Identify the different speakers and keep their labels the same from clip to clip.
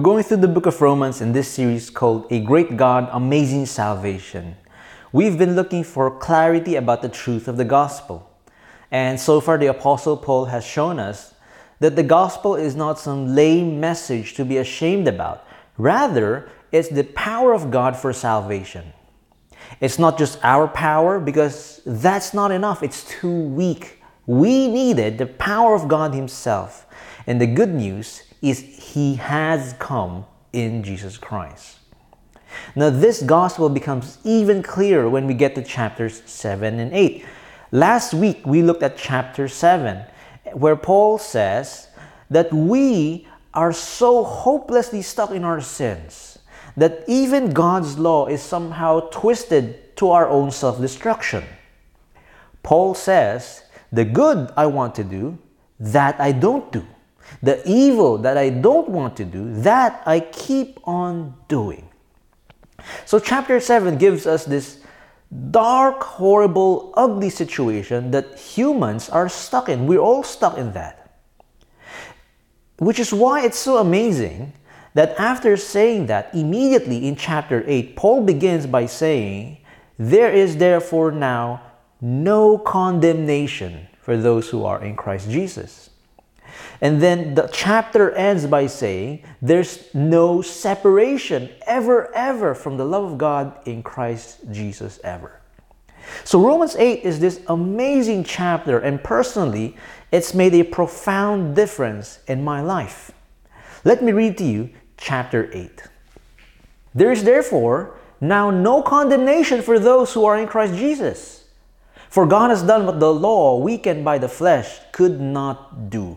Speaker 1: We're going through the book of Romans in this series called A Great God, Amazing Salvation. We've been looking for clarity about the truth of the gospel. And so far, the Apostle Paul has shown us that the gospel is not some lame message to be ashamed about. Rather, it's the power of God for salvation. It's not just our power because that's not enough, it's too weak. We needed the power of God Himself. And the good news is He has come in Jesus Christ. Now, this gospel becomes even clearer when we get to chapters 7 and 8. Last week, we looked at chapter 7, where Paul says that we are so hopelessly stuck in our sins that even God's law is somehow twisted to our own self destruction. Paul says, The good I want to do, that I don't do. The evil that I don't want to do, that I keep on doing. So, chapter 7 gives us this dark, horrible, ugly situation that humans are stuck in. We're all stuck in that. Which is why it's so amazing that after saying that, immediately in chapter 8, Paul begins by saying, There is therefore now no condemnation for those who are in Christ Jesus. And then the chapter ends by saying, There's no separation ever, ever from the love of God in Christ Jesus ever. So Romans 8 is this amazing chapter, and personally, it's made a profound difference in my life. Let me read to you chapter 8. There is therefore now no condemnation for those who are in Christ Jesus. For God has done what the law, weakened by the flesh, could not do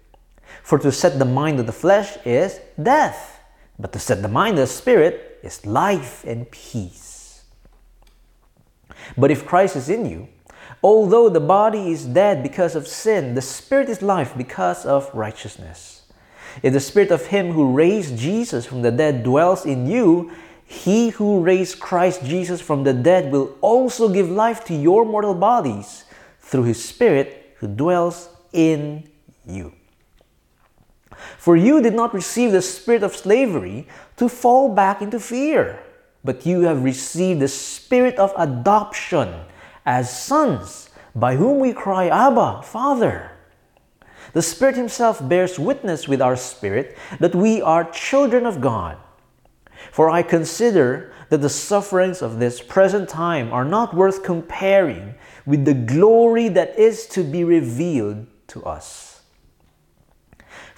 Speaker 1: For to set the mind of the flesh is death, but to set the mind of the spirit is life and peace. But if Christ is in you, although the body is dead because of sin, the spirit is life because of righteousness. If the spirit of him who raised Jesus from the dead dwells in you, he who raised Christ Jesus from the dead will also give life to your mortal bodies through his spirit who dwells in you. For you did not receive the spirit of slavery to fall back into fear, but you have received the spirit of adoption as sons, by whom we cry, Abba, Father. The Spirit Himself bears witness with our spirit that we are children of God. For I consider that the sufferings of this present time are not worth comparing with the glory that is to be revealed to us.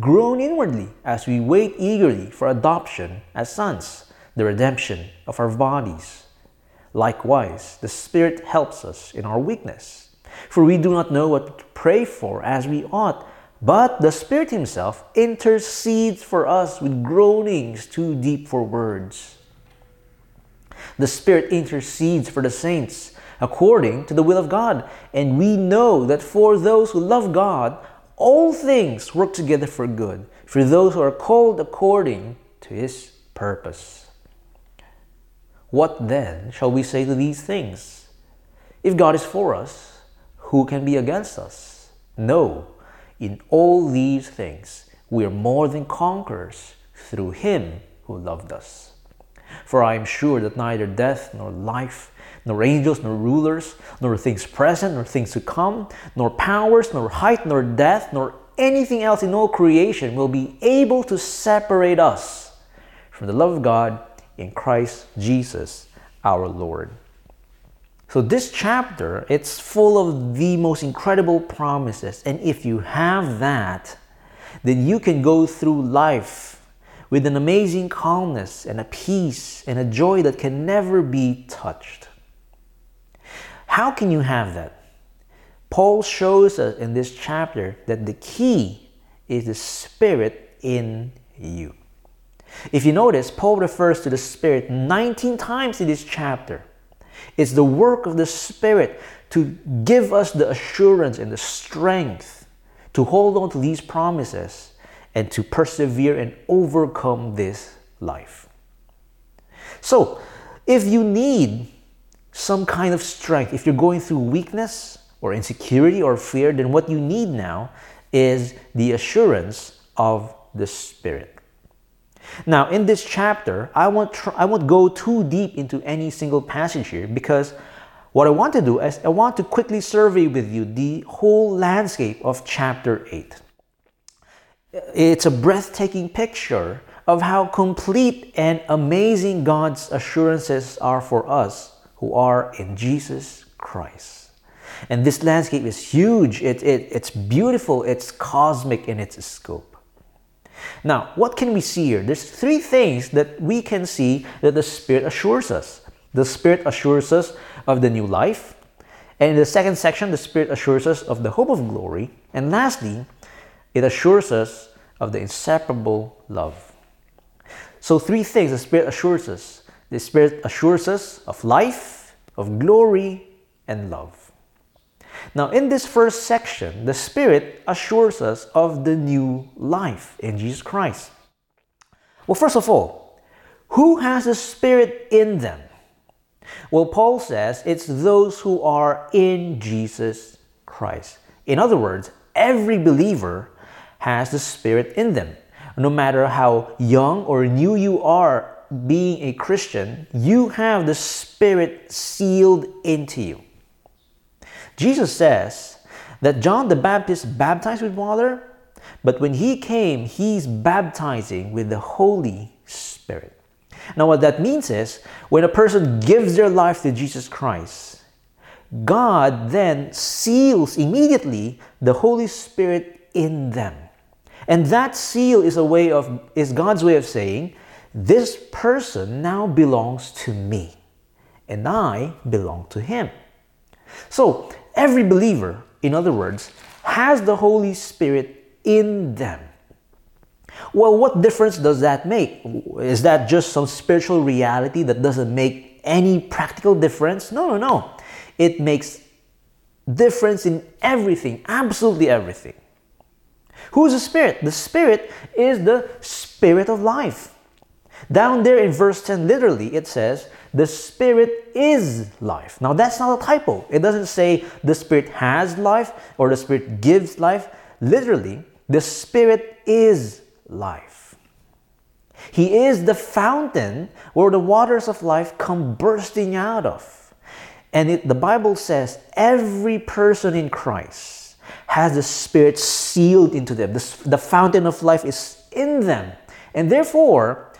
Speaker 1: groan inwardly as we wait eagerly for adoption as sons, the redemption of our bodies. Likewise, the Spirit helps us in our weakness. For we do not know what to pray for as we ought, but the Spirit Himself intercedes for us with groanings too deep for words. The Spirit intercedes for the saints according to the will of God, and we know that for those who love God, all things work together for good for those who are called according to his purpose. What then shall we say to these things? If God is for us, who can be against us? No, in all these things we are more than conquerors through him who loved us. For I am sure that neither death nor life nor angels, nor rulers, nor things present, nor things to come, nor powers, nor height, nor depth, nor anything else in all creation will be able to separate us from the love of God in Christ Jesus our Lord. So this chapter, it's full of the most incredible promises. And if you have that, then you can go through life with an amazing calmness and a peace and a joy that can never be touched. How can you have that? Paul shows us in this chapter that the key is the Spirit in you. If you notice, Paul refers to the Spirit 19 times in this chapter. It's the work of the Spirit to give us the assurance and the strength to hold on to these promises and to persevere and overcome this life. So, if you need some kind of strength, if you're going through weakness or insecurity or fear, then what you need now is the assurance of the Spirit. Now, in this chapter, I won't, tr- I won't go too deep into any single passage here because what I want to do is I want to quickly survey with you the whole landscape of chapter 8. It's a breathtaking picture of how complete and amazing God's assurances are for us who are in Jesus Christ. And this landscape is huge, it, it, it's beautiful, it's cosmic in its scope. Now, what can we see here? There's three things that we can see that the Spirit assures us. The Spirit assures us of the new life. And in the second section, the Spirit assures us of the hope of glory. And lastly, it assures us of the inseparable love. So, three things the Spirit assures us the Spirit assures us of life, of glory, and love. Now, in this first section, the Spirit assures us of the new life in Jesus Christ. Well, first of all, who has the Spirit in them? Well, Paul says it's those who are in Jesus Christ. In other words, every believer has the Spirit in them. No matter how young or new you are being a Christian, you have the Spirit sealed into you. Jesus says that John the Baptist baptized with water, but when he came, he's baptizing with the Holy Spirit. Now, what that means is when a person gives their life to Jesus Christ, God then seals immediately the Holy Spirit in them. And that seal is a way of is God's way of saying, this person now belongs to me, and I belong to him. So, every believer, in other words, has the Holy Spirit in them. Well, what difference does that make? Is that just some spiritual reality that doesn't make any practical difference? No, no, no. It makes difference in everything, absolutely everything. Who is the Spirit? The Spirit is the Spirit of life. Down there in verse 10, literally, it says, the Spirit is life. Now, that's not a typo. It doesn't say the Spirit has life or the Spirit gives life. Literally, the Spirit is life. He is the fountain where the waters of life come bursting out of. And it, the Bible says every person in Christ has the Spirit sealed into them. The, the fountain of life is in them. And therefore,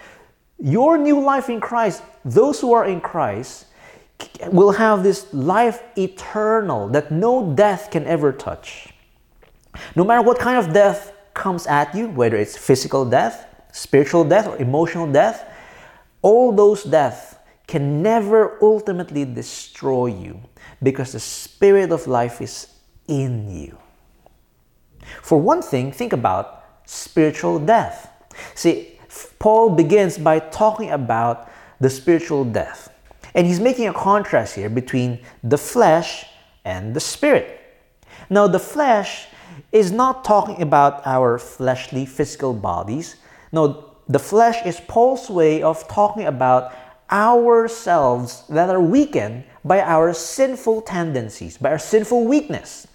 Speaker 1: your new life in Christ, those who are in Christ, will have this life eternal that no death can ever touch. No matter what kind of death comes at you, whether it's physical death, spiritual death, or emotional death, all those deaths can never ultimately destroy you because the spirit of life is in you. For one thing, think about spiritual death. See, Paul begins by talking about the spiritual death. And he's making a contrast here between the flesh and the spirit. Now, the flesh is not talking about our fleshly physical bodies. No, the flesh is Paul's way of talking about ourselves that are weakened by our sinful tendencies, by our sinful weakness.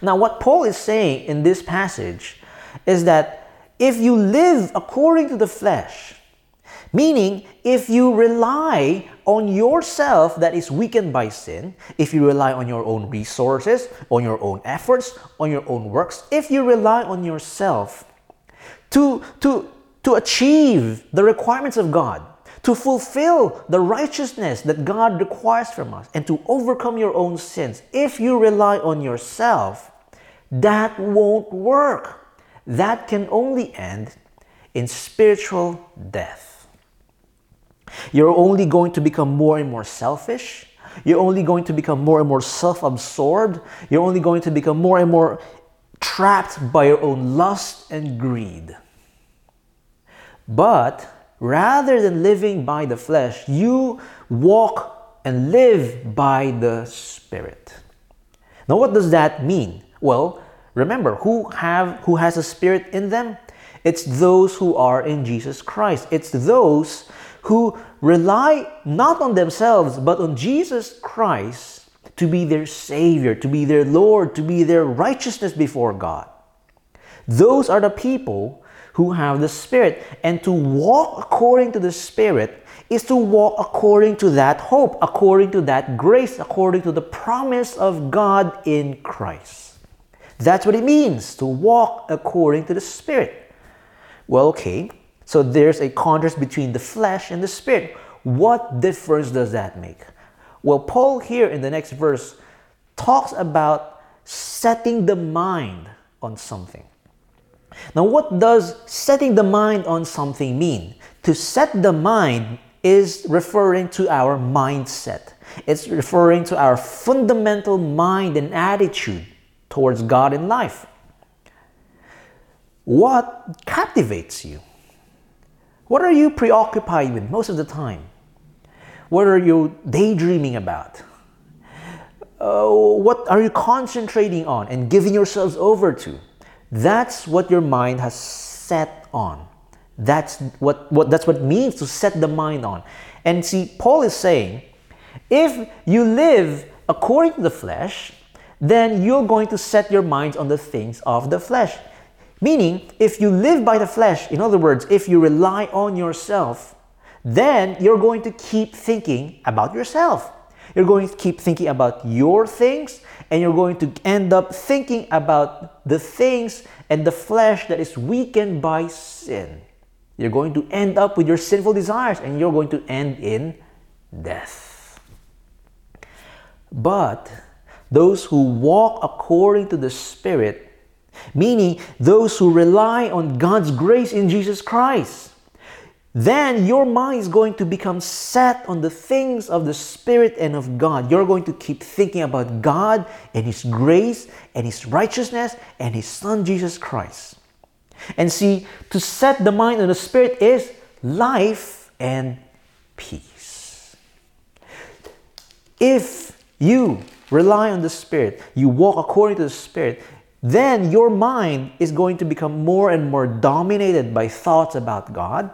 Speaker 1: Now, what Paul is saying in this passage is that if you live according to the flesh, meaning if you rely on yourself that is weakened by sin, if you rely on your own resources, on your own efforts, on your own works, if you rely on yourself to, to, to achieve the requirements of God, to fulfill the righteousness that God requires from us and to overcome your own sins, if you rely on yourself, that won't work. That can only end in spiritual death. You're only going to become more and more selfish. You're only going to become more and more self absorbed. You're only going to become more and more trapped by your own lust and greed. But rather than living by the flesh, you walk and live by the Spirit. Now, what does that mean? Well, remember who have who has a spirit in them? It's those who are in Jesus Christ. It's those who rely not on themselves but on Jesus Christ to be their Savior, to be their Lord, to be their righteousness before God. Those are the people who have the Spirit. And to walk according to the Spirit is to walk according to that hope, according to that grace, according to the promise of God in Christ. That's what it means to walk according to the Spirit. Well, okay, so there's a contrast between the flesh and the Spirit. What difference does that make? Well, Paul here in the next verse talks about setting the mind on something. Now, what does setting the mind on something mean? To set the mind is referring to our mindset. It's referring to our fundamental mind and attitude towards God in life. What captivates you? What are you preoccupied with most of the time? What are you daydreaming about? Uh, what are you concentrating on and giving yourselves over to? That's what your mind has set on. That's what, what that's what means to set the mind on. And see, Paul is saying, if you live according to the flesh, then you're going to set your minds on the things of the flesh. Meaning, if you live by the flesh, in other words, if you rely on yourself, then you're going to keep thinking about yourself. You're going to keep thinking about your things, and you're going to end up thinking about the things and the flesh that is weakened by sin. You're going to end up with your sinful desires, and you're going to end in death. But those who walk according to the Spirit, meaning those who rely on God's grace in Jesus Christ, then your mind is going to become set on the things of the Spirit and of God. You're going to keep thinking about God and His grace and His righteousness and His Son Jesus Christ. And see, to set the mind on the Spirit is life and peace. If you rely on the Spirit, you walk according to the Spirit, then your mind is going to become more and more dominated by thoughts about God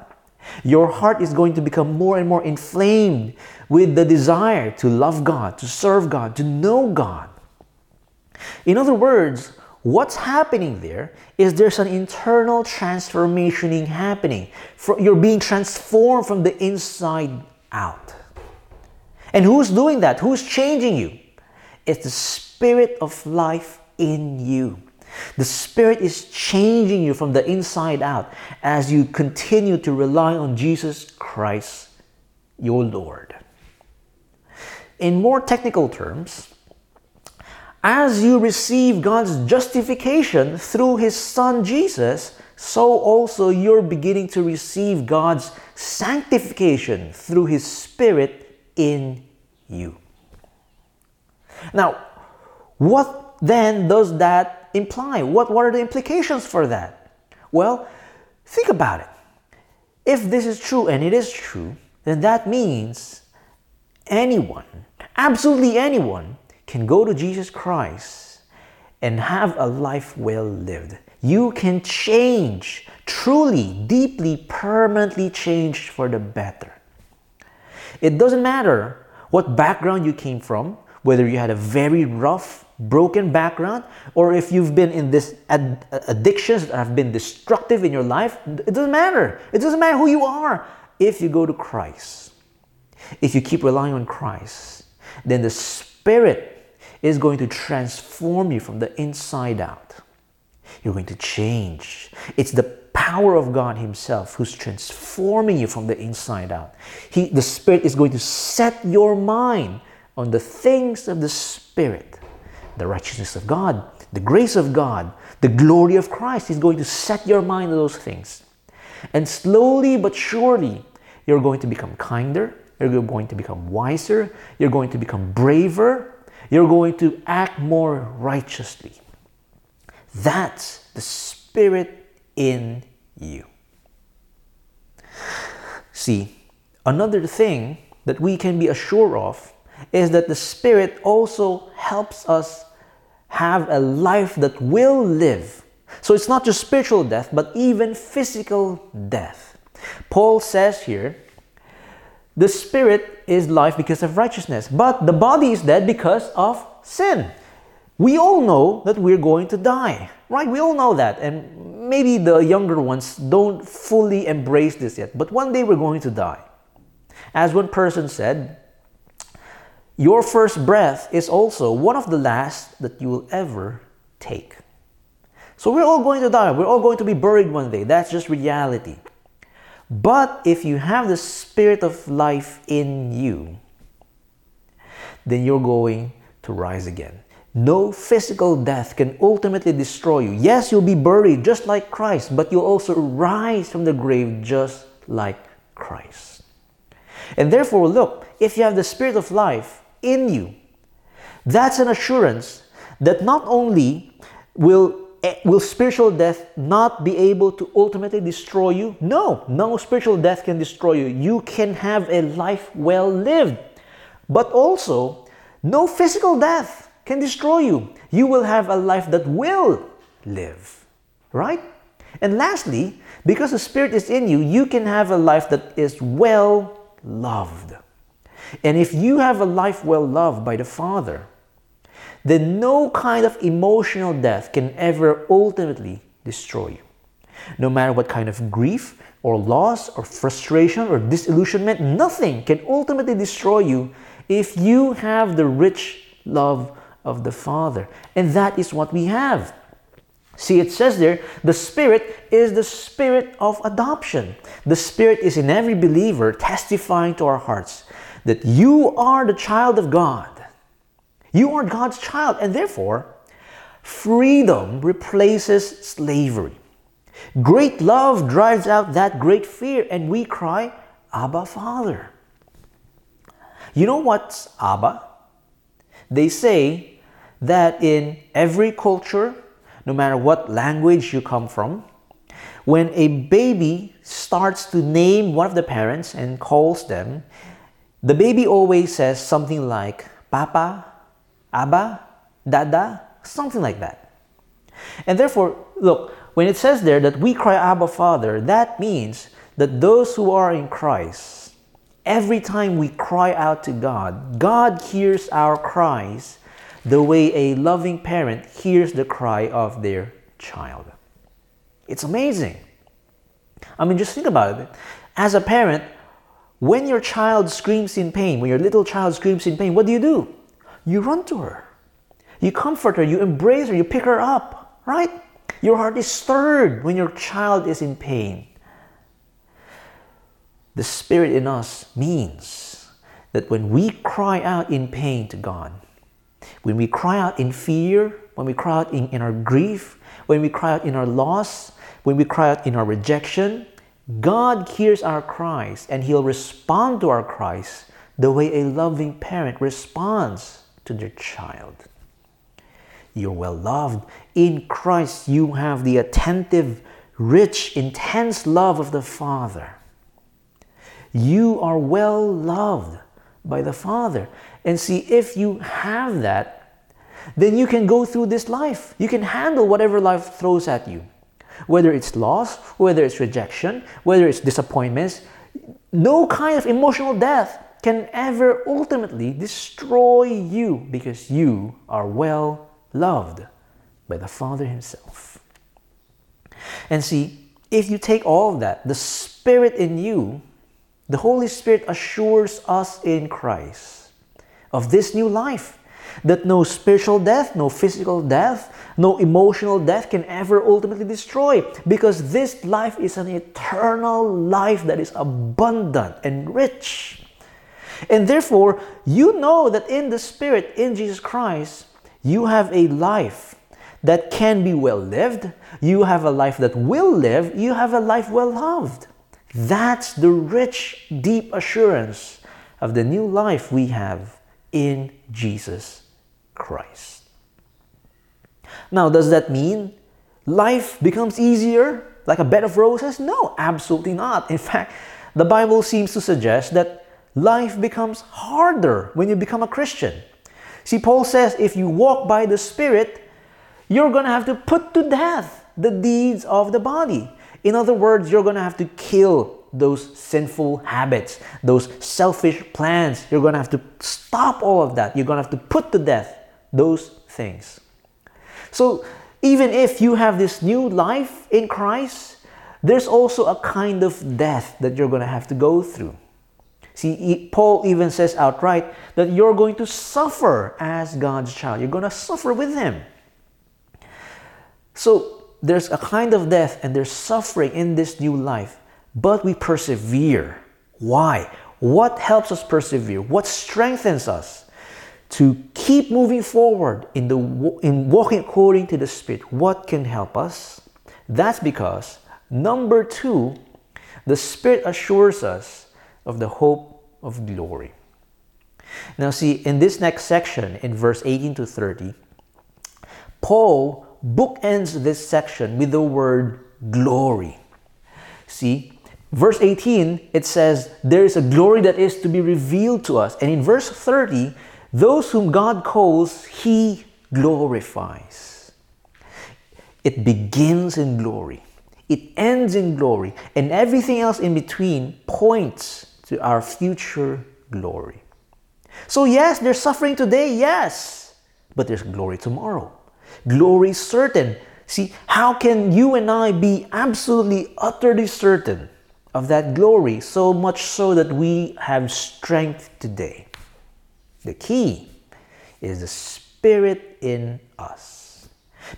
Speaker 1: your heart is going to become more and more inflamed with the desire to love God, to serve God, to know God. In other words, what's happening there is there's an internal transformationing happening. You're being transformed from the inside out. And who's doing that? Who's changing you? It's the spirit of life in you. The Spirit is changing you from the inside out as you continue to rely on Jesus Christ, your Lord. In more technical terms, as you receive God's justification through His Son Jesus, so also you're beginning to receive God's sanctification through His Spirit in you. Now, what then does that imply? What, what are the implications for that? Well, think about it. If this is true, and it is true, then that means anyone, absolutely anyone, can go to Jesus Christ and have a life well lived. You can change, truly, deeply, permanently change for the better. It doesn't matter what background you came from, whether you had a very rough broken background or if you've been in this ad- addictions that have been destructive in your life it doesn't matter. It doesn't matter who you are. If you go to christ if you keep relying on christ then the spirit is going to transform you from the inside out. You're going to change. It's the power of God Himself who's transforming you from the inside out. He, the Spirit is going to set your mind on the things of the Spirit, the righteousness of God, the grace of God, the glory of Christ. He's going to set your mind on those things. And slowly but surely, you're going to become kinder, you're going to become wiser, you're going to become braver, you're going to act more righteously. That's the Spirit in you. See, another thing that we can be assured of is that the Spirit also helps us have a life that will live. So it's not just spiritual death, but even physical death. Paul says here, the spirit is life because of righteousness, but the body is dead because of sin. We all know that we're going to die, right? We all know that. And maybe the younger ones don't fully embrace this yet, but one day we're going to die. As one person said, your first breath is also one of the last that you will ever take. So we're all going to die. We're all going to be buried one day. That's just reality. But if you have the spirit of life in you, then you're going to rise again. No physical death can ultimately destroy you. Yes, you'll be buried just like Christ, but you'll also rise from the grave just like Christ. And therefore, look, if you have the Spirit of life in you, that's an assurance that not only will eh, will spiritual death not be able to ultimately destroy you? No, no spiritual death can destroy you. You can have a life well lived. But also, no physical death can destroy you. You will have a life that will live. Right? And lastly, because the Spirit is in you, you can have a life that is well loved. And if you have a life well loved by the Father, then no kind of emotional death can ever ultimately destroy you. No matter what kind of grief or loss or frustration or disillusionment, nothing can ultimately destroy you if you have the rich love of the Father. And that is what we have. See, it says there, the Spirit is the Spirit of adoption. The Spirit is in every believer testifying to our hearts that you are the child of God. You are God's child, and therefore, freedom replaces slavery. Great love drives out that great fear, and we cry, Abba, Father. You know what's Abba? They say that in every culture, no matter what language you come from, when a baby starts to name one of the parents and calls them, the baby always says something like Papa, Abba, Dada, something like that. And therefore, look, when it says there that we cry Abba Father, that means that those who are in Christ Every time we cry out to God, God hears our cries the way a loving parent hears the cry of their child. It's amazing. I mean, just think about it. As a parent, when your child screams in pain, when your little child screams in pain, what do you do? You run to her. You comfort her, you embrace her, you pick her up, right? Your heart is stirred when your child is in pain. The Spirit in us means that when we cry out in pain to God, when we cry out in fear, when we cry out in, in our grief, when we cry out in our loss, when we cry out in our rejection, God hears our cries and He'll respond to our cries the way a loving parent responds to their child. You're well loved. In Christ, you have the attentive, rich, intense love of the Father. You are well loved by the Father. And see, if you have that, then you can go through this life. You can handle whatever life throws at you. Whether it's loss, whether it's rejection, whether it's disappointments, no kind of emotional death can ever ultimately destroy you because you are well loved by the Father Himself. And see, if you take all of that, the Spirit in you the Holy Spirit assures us in Christ of this new life that no spiritual death, no physical death, no emotional death can ever ultimately destroy because this life is an eternal life that is abundant and rich. And therefore, you know that in the Spirit, in Jesus Christ, you have a life that can be well lived. You have a life that will live. You have a life well loved. That's the rich, deep assurance of the new life we have in Jesus Christ. Now, does that mean life becomes easier like a bed of roses? No, absolutely not. In fact, the Bible seems to suggest that life becomes harder when you become a Christian. See, Paul says if you walk by the Spirit, you're going to have to put to death the deeds of the body. In other words, you're going to have to kill those sinful habits, those selfish plans. You're going to have to stop all of that. You're going to have to put to death those things. So, even if you have this new life in Christ, there's also a kind of death that you're going to have to go through. See, Paul even says outright that you're going to suffer as God's child. You're going to suffer with Him. So, there's a kind of death and there's suffering in this new life but we persevere. Why? What helps us persevere? What strengthens us to keep moving forward in, the, in walking according to the Spirit? What can help us? That's because, number two, the Spirit assures us of the hope of glory. Now, see, in this next section, in verse 18 to 30, Paul bookends this section with the word glory. See, verse 18, it says, There is a glory that is to be revealed to us. And in verse 30, those whom God calls, He glorifies. It begins in glory, it ends in glory, and everything else in between points to our future glory. So, yes, there's suffering today, yes, but there's glory tomorrow. Glory certain. See, how can you and I be absolutely, utterly certain of that glory, so much so that we have strength today. The key is the Spirit in us.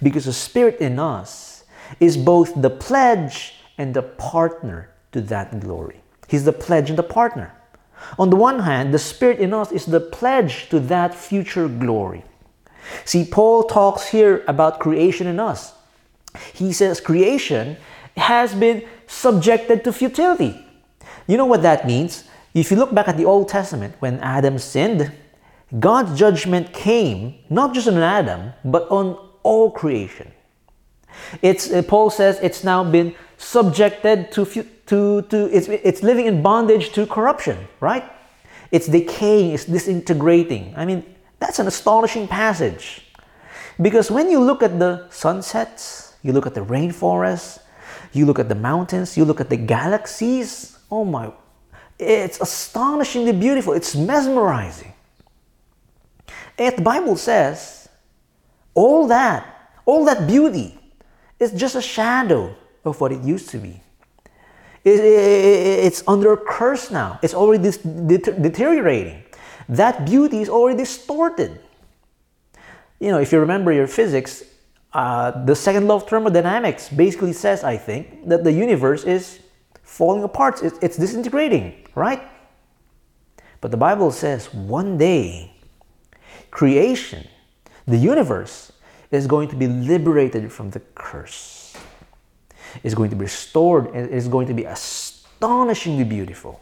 Speaker 1: Because the Spirit in us is both the pledge and the partner to that glory. He's the pledge and the partner. On the one hand, the Spirit in us is the pledge to that future glory. See, Paul talks here about creation in us. He says creation has been subjected to futility. You know what that means? If you look back at the Old Testament, when Adam sinned, God's judgment came not just on Adam, but on all creation. It's, uh, Paul says it's now been subjected to, to, to it's, it's living in bondage to corruption, right? It's decaying, it's disintegrating. I mean, that's an astonishing passage. Because when you look at the sunsets, you look at the rainforests, you look at the mountains, you look at the galaxies. Oh my, it's astonishingly beautiful. It's mesmerizing. And the Bible says all that, all that beauty is just a shadow of what it used to be. it's under a curse now. It's already deteriorating. That beauty is already distorted. You know, if you remember your physics, uh, the second law of thermodynamics basically says, I think, that the universe is falling apart, it's disintegrating, right? But the Bible says one day, creation, the universe, is going to be liberated from the curse. It's going to be restored and it's going to be astonishingly beautiful.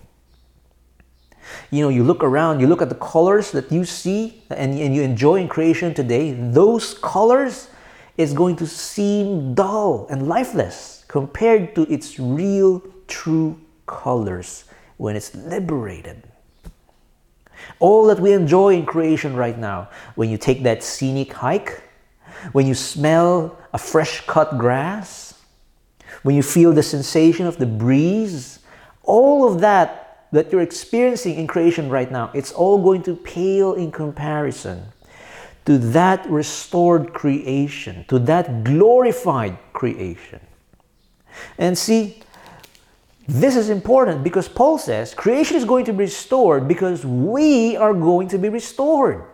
Speaker 1: You know, you look around, you look at the colors that you see and, and you enjoy in creation today, those colors is going to seem dull and lifeless compared to its real, true colors when it's liberated. All that we enjoy in creation right now, when you take that scenic hike, when you smell a fresh cut grass, when you feel the sensation of the breeze, all of that that you're experiencing in creation right now, it's all going to pale in comparison to that restored creation, to that glorified creation. And see, this is important because Paul says creation is going to be restored because we are going to be restored.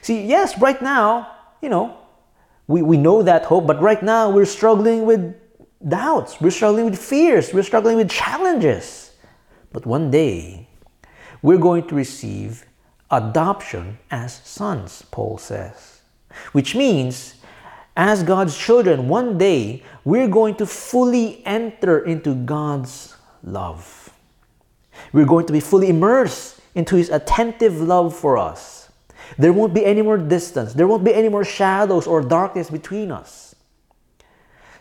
Speaker 1: See, yes, right now, you know, we, we know that hope, but right now we're struggling with doubts, we're struggling with fears, we're struggling with challenges. But one day, we're going to receive adoption as sons, Paul says. Which means, as God's children, one day we're going to fully enter into God's love. We're going to be fully immersed into His attentive love for us. There won't be any more distance, there won't be any more shadows or darkness between us.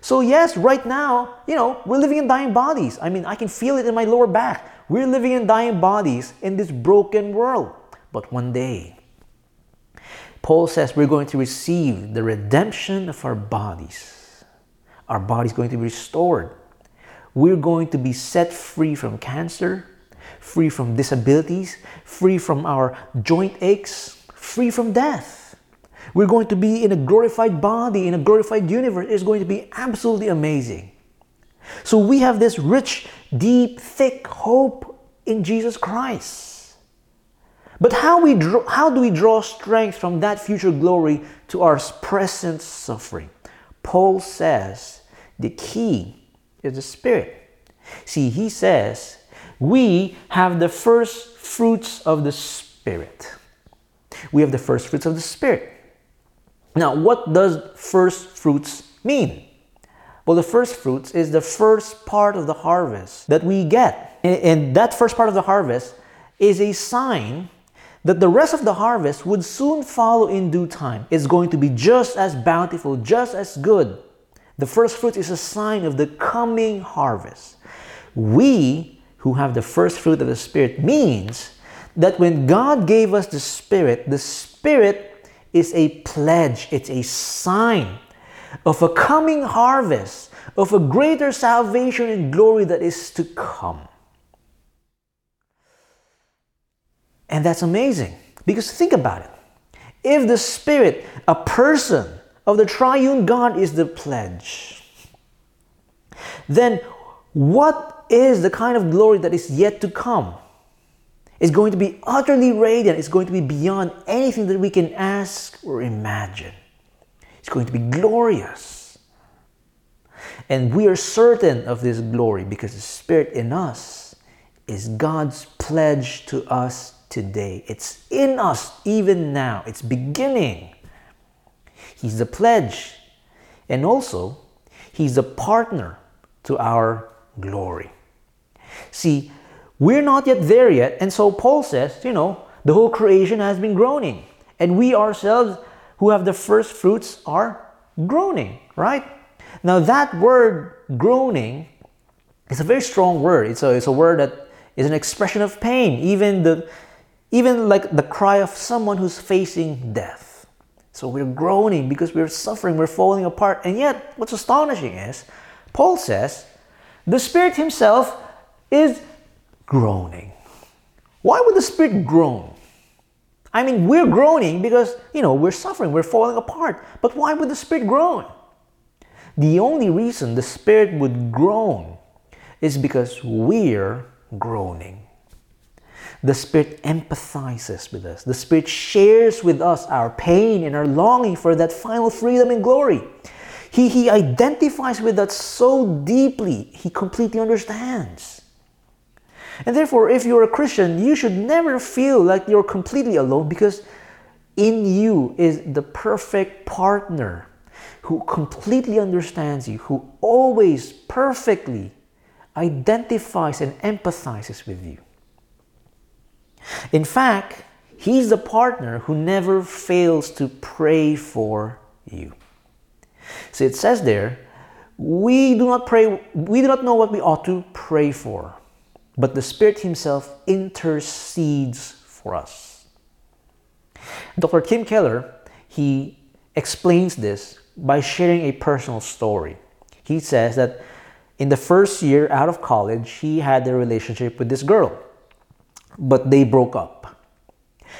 Speaker 1: So, yes, right now, you know, we're living in dying bodies. I mean, I can feel it in my lower back. We're living in dying bodies in this broken world. But one day, Paul says we're going to receive the redemption of our bodies. Our body's going to be restored. We're going to be set free from cancer, free from disabilities, free from our joint aches, free from death. We're going to be in a glorified body, in a glorified universe. It's going to be absolutely amazing. So we have this rich, deep, thick hope in Jesus Christ. But how, we draw, how do we draw strength from that future glory to our present suffering? Paul says the key is the Spirit. See, he says we have the first fruits of the Spirit. We have the first fruits of the Spirit. Now, what does first fruits mean? Well, the first fruits is the first part of the harvest that we get. And that first part of the harvest is a sign that the rest of the harvest would soon follow in due time. It's going to be just as bountiful, just as good. The first fruit is a sign of the coming harvest. We who have the first fruit of the Spirit means that when God gave us the Spirit, the Spirit is a pledge, it's a sign of a coming harvest, of a greater salvation and glory that is to come. And that's amazing because think about it. If the Spirit, a person of the triune God, is the pledge, then what is the kind of glory that is yet to come? It's going to be utterly radiant. It's going to be beyond anything that we can ask or imagine. It's going to be glorious. And we are certain of this glory because the Spirit in us is God's pledge to us today. It's in us even now. It's beginning. He's the pledge. And also, He's the partner to our glory. See, we're not yet there yet. And so Paul says, you know, the whole creation has been groaning. And we ourselves, who have the first fruits, are groaning, right? Now, that word groaning is a very strong word. It's a, it's a word that is an expression of pain, even, the, even like the cry of someone who's facing death. So we're groaning because we're suffering, we're falling apart. And yet, what's astonishing is, Paul says, the Spirit Himself is groaning. Why would the Spirit groan? I mean, we're groaning because, you know, we're suffering, we're falling apart. But why would the Spirit groan? The only reason the Spirit would groan is because we're groaning. The Spirit empathizes with us. The Spirit shares with us our pain and our longing for that final freedom and glory. He, he identifies with us so deeply, He completely understands. And therefore, if you're a Christian, you should never feel like you're completely alone because in you is the perfect partner who completely understands you, who always perfectly identifies and empathizes with you. In fact, he's the partner who never fails to pray for you. So it says there, we do not pray, we do not know what we ought to pray for but the Spirit Himself intercedes for us. Dr. Tim Keller, he explains this by sharing a personal story. He says that in the first year out of college, he had a relationship with this girl, but they broke up.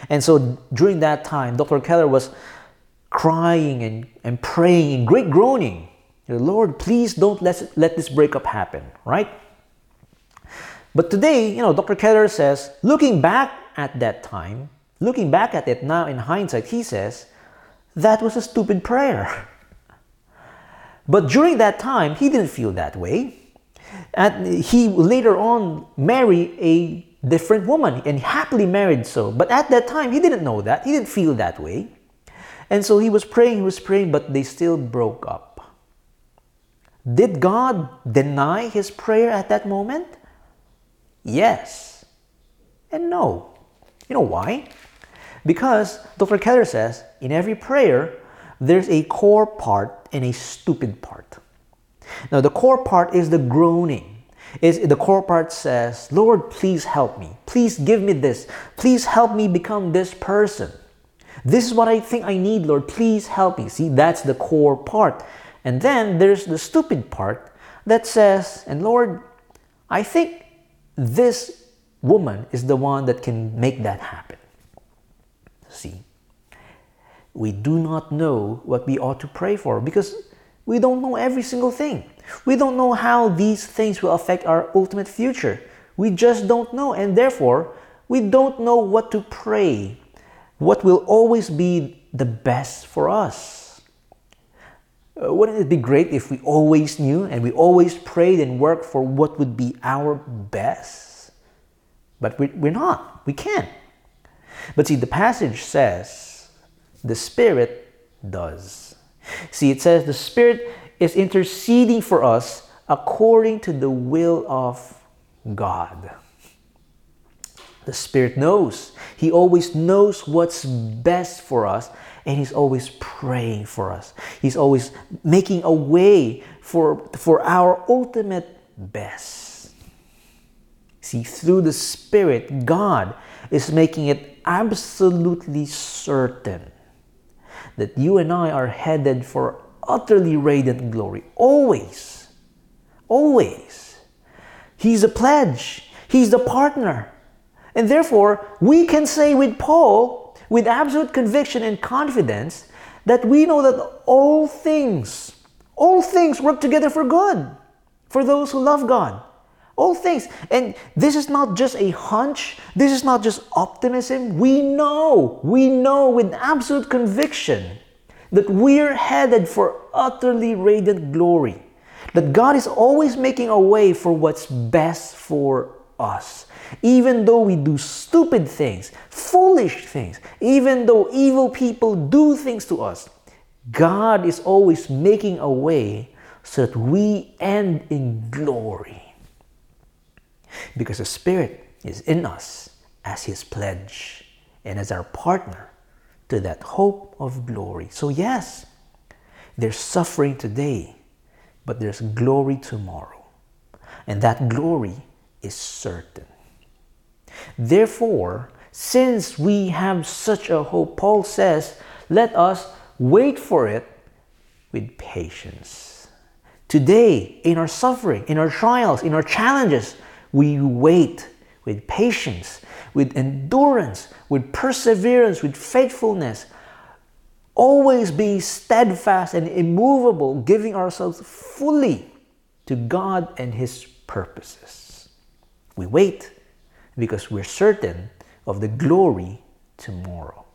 Speaker 1: And so during that time, Dr. Keller was crying and, and praying in great groaning. Lord, please don't let, let this breakup happen, right? But today, you know, Dr. Keller says, looking back at that time, looking back at it now in hindsight, he says, that was a stupid prayer. But during that time, he didn't feel that way. And he later on married a different woman and happily married so. But at that time, he didn't know that. He didn't feel that way. And so he was praying, he was praying, but they still broke up. Did God deny his prayer at that moment? Yes and no. You know why? Because Dr. Keller says in every prayer, there's a core part and a stupid part. Now, the core part is the groaning. Is the core part says, Lord, please help me. Please give me this. Please help me become this person. This is what I think I need, Lord. Please help me. See, that's the core part. And then there's the stupid part that says, and Lord, I think this woman is the one that can make that happen. See, we do not know what we ought to pray for because we don't know every single thing. We don't know how these things will affect our ultimate future. We just don't know, and therefore, we don't know what to pray, what will always be the best for us. Uh, wouldn't it be great if we always knew and we always prayed and worked for what would be our best? But we're not. We can't. But see, the passage says the Spirit does. See, it says the Spirit is interceding for us according to the will of God. The Spirit knows. He always knows what's best for us, and He's always praying for us. He's always making a way for, for our ultimate best. See, through the Spirit, God is making it absolutely certain that you and I are headed for utterly radiant glory. Always. Always. He's a pledge. He's the partner. And therefore, we can say with Paul, with absolute conviction and confidence, that we know that all things, all things work together for good for those who love God. All things. And this is not just a hunch. This is not just optimism. We know, we know with absolute conviction that we're headed for utterly radiant glory. That God is always making a way for what's best for us. Even though we do stupid things, foolish things, even though evil people do things to us, God is always making a way so that we end in glory because the Spirit is in us as His pledge and as our partner to that hope of glory. So, yes, there's suffering today, but there's glory tomorrow. And that glory is certain. Therefore, since we have such a hope, Paul says, let us wait for it with patience. Today, in our suffering, in our trials, in our challenges, we wait with patience, with endurance, with perseverance, with faithfulness, always being steadfast and immovable, giving ourselves fully to God and His purposes. We wait because we're certain of the glory tomorrow.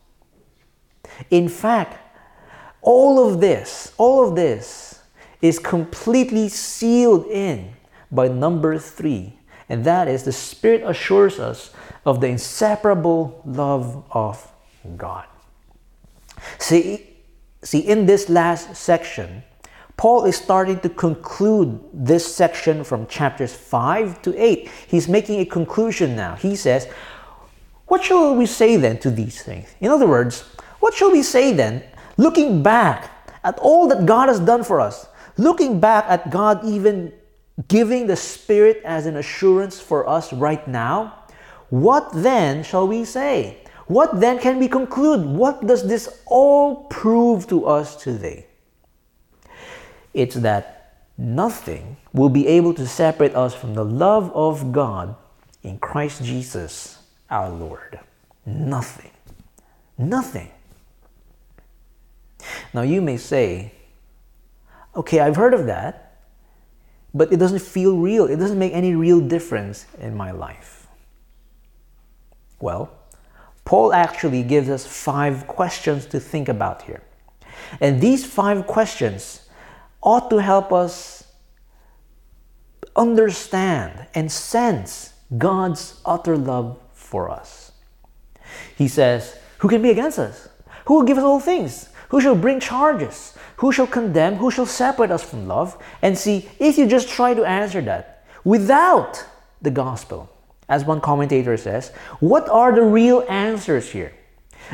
Speaker 1: In fact, all of this, all of this is completely sealed in by number three and that is the Spirit assures us of the inseparable love of God. See, see, in this last section, Paul is starting to conclude this section from chapters 5 to 8. He's making a conclusion now. He says, What shall we say then to these things? In other words, what shall we say then, looking back at all that God has done for us, looking back at God even giving the Spirit as an assurance for us right now, what then shall we say? What then can we conclude? What does this all prove to us today? It's that nothing will be able to separate us from the love of God in Christ Jesus our Lord. Nothing. Nothing. Now you may say, okay, I've heard of that but it doesn't feel real. It doesn't make any real difference in my life. Well, Paul actually gives us five questions to think about here. And these five questions ought to help us understand and sense God's utter love for us. He says, Who can be against us? Who will give us all things? Who shall bring charges? Who shall condemn? Who shall separate us from love? And see, if you just try to answer that without the gospel, as one commentator says, what are the real answers here?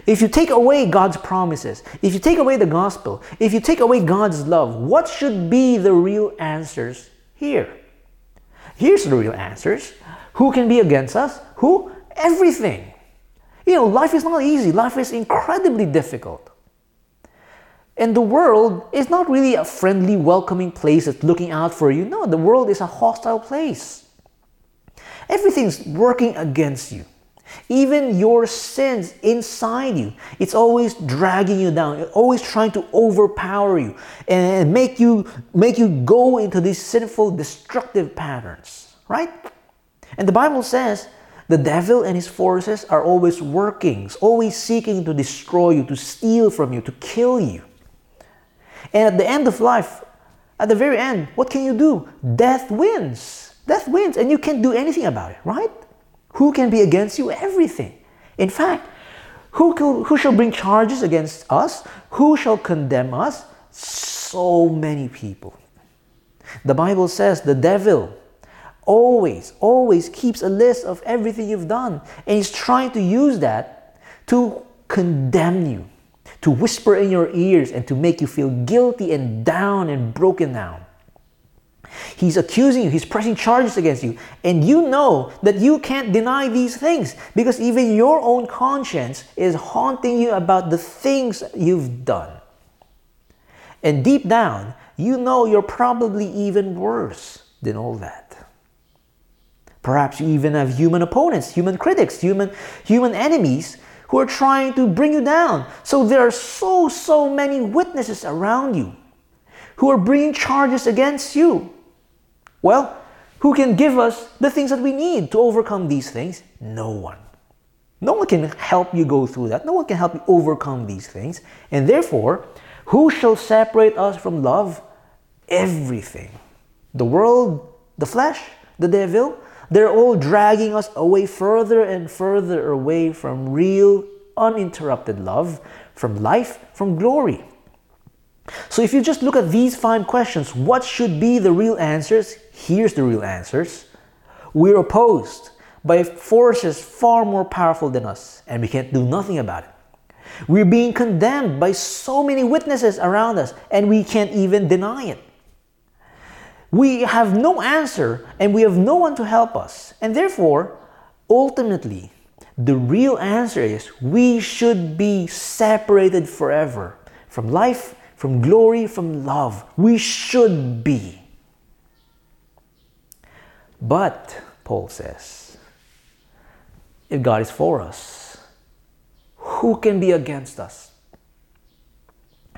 Speaker 1: If you take away God's promises, if you take away the gospel, if you take away God's love, what should be the real answers here? Here's the real answers. Who can be against us? Who? Everything. You know, life is not easy, life is incredibly difficult. And the world is not really a friendly, welcoming place that's looking out for you. No, the world is a hostile place. Everything's working against you. Even your sins inside you, it's always dragging you down. It's always trying to overpower you and make you make you go into these sinful, destructive patterns, right? And the Bible says the devil and his forces are always working, always seeking to destroy you, to steal from you, to kill you. And at the end of life, at the very end, what can you do? Death wins. Death wins, and you can't do anything about it, right? Who can be against you? Everything. In fact, who, could, who shall bring charges against us? Who shall condemn us? So many people. The Bible says the devil always, always keeps a list of everything you've done. And he's trying to use that to condemn you, to whisper in your ears, and to make you feel guilty and down and broken down. He's accusing you, he's pressing charges against you, and you know that you can't deny these things because even your own conscience is haunting you about the things you've done. And deep down, you know you're probably even worse than all that. Perhaps you even have human opponents, human critics, human, human enemies who are trying to bring you down. So there are so, so many witnesses around you who are bringing charges against you. Well, who can give us the things that we need to overcome these things? No one. No one can help you go through that. No one can help you overcome these things. And therefore, who shall separate us from love? Everything. The world, the flesh, the devil, they're all dragging us away further and further away from real, uninterrupted love, from life, from glory. So if you just look at these five questions, what should be the real answers? Here's the real answers. We're opposed by forces far more powerful than us, and we can't do nothing about it. We're being condemned by so many witnesses around us, and we can't even deny it. We have no answer and we have no one to help us. And therefore, ultimately, the real answer is we should be separated forever from life, from glory, from love. We should be. But, Paul says, if God is for us, who can be against us?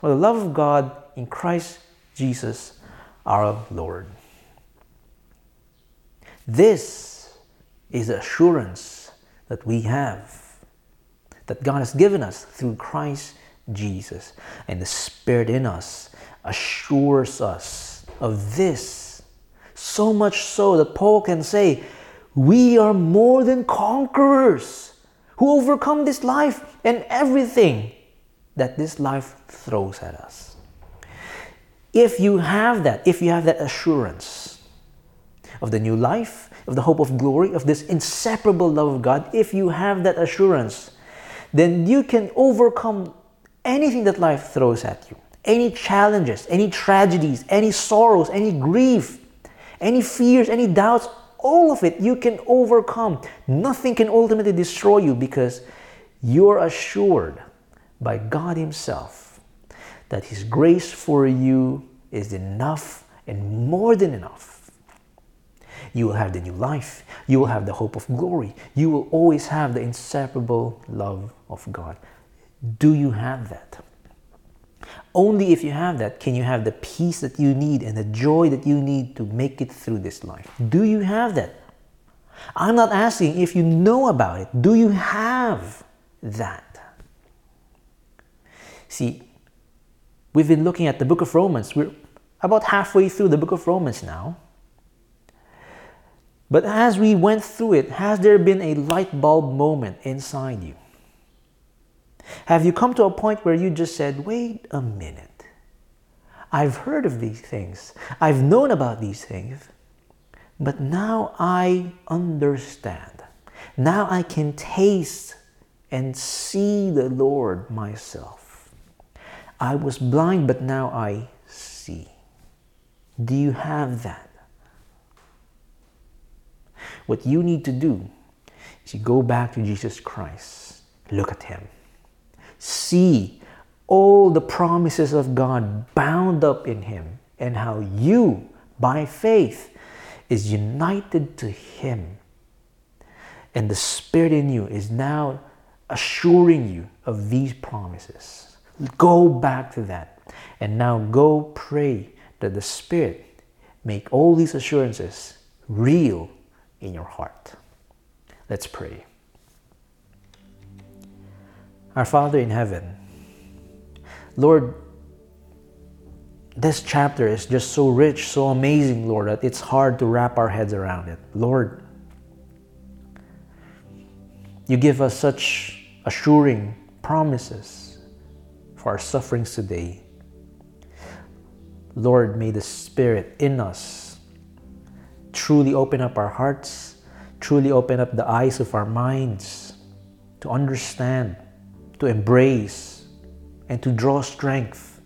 Speaker 1: from the love of God in Christ Jesus our Lord. This is the assurance that we have that God has given us through Christ Jesus. And the Spirit in us assures us of this. So much so that Paul can say, We are more than conquerors who overcome this life and everything that this life throws at us. If you have that, if you have that assurance, of the new life, of the hope of glory, of this inseparable love of God, if you have that assurance, then you can overcome anything that life throws at you. Any challenges, any tragedies, any sorrows, any grief, any fears, any doubts, all of it you can overcome. Nothing can ultimately destroy you because you're assured by God Himself that His grace for you is enough and more than enough. You will have the new life. You will have the hope of glory. You will always have the inseparable love of God. Do you have that? Only if you have that can you have the peace that you need and the joy that you need to make it through this life. Do you have that? I'm not asking if you know about it. Do you have that? See, we've been looking at the book of Romans. We're about halfway through the book of Romans now. But as we went through it, has there been a light bulb moment inside you? Have you come to a point where you just said, wait a minute? I've heard of these things, I've known about these things, but now I understand. Now I can taste and see the Lord myself. I was blind, but now I see. Do you have that? What you need to do is you go back to Jesus Christ, look at Him, see all the promises of God bound up in Him, and how you, by faith, is united to Him. And the Spirit in you is now assuring you of these promises. Go back to that. And now go pray that the Spirit make all these assurances real in your heart. Let's pray. Our Father in heaven, Lord, this chapter is just so rich, so amazing, Lord, that it's hard to wrap our heads around it. Lord, you give us such assuring promises our sufferings today. Lord, may the Spirit in us truly open up our hearts, truly open up the eyes of our minds to understand, to embrace, and to draw strength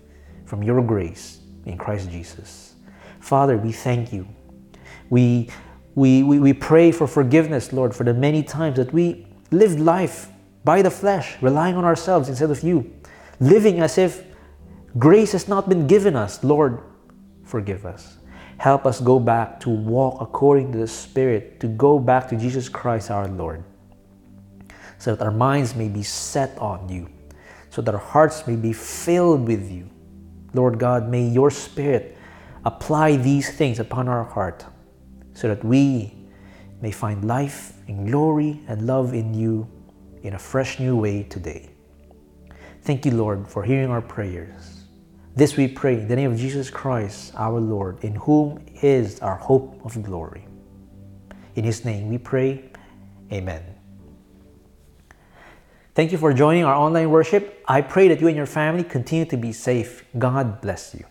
Speaker 1: from your grace in Christ Jesus. Father, we thank you. We, we, we, we pray for forgiveness, Lord, for the many times that we lived life by the flesh, relying on ourselves instead of you, living as if grace has not been given us. Lord, forgive us. Help us go back to walk according to the Spirit, to go back to Jesus Christ our Lord, so that our minds may be set on you, so that our hearts may be filled with you. Lord God, may your Spirit apply these things upon our heart, so that we may find life and glory and love in you in a fresh new way today. Thank you, Lord, for hearing our prayers. This we pray in the name of Jesus Christ, our Lord, in whom is our hope of glory. In His name we pray. Amen. Thank you for joining our online worship. I pray that you and your family continue to be safe. God bless you.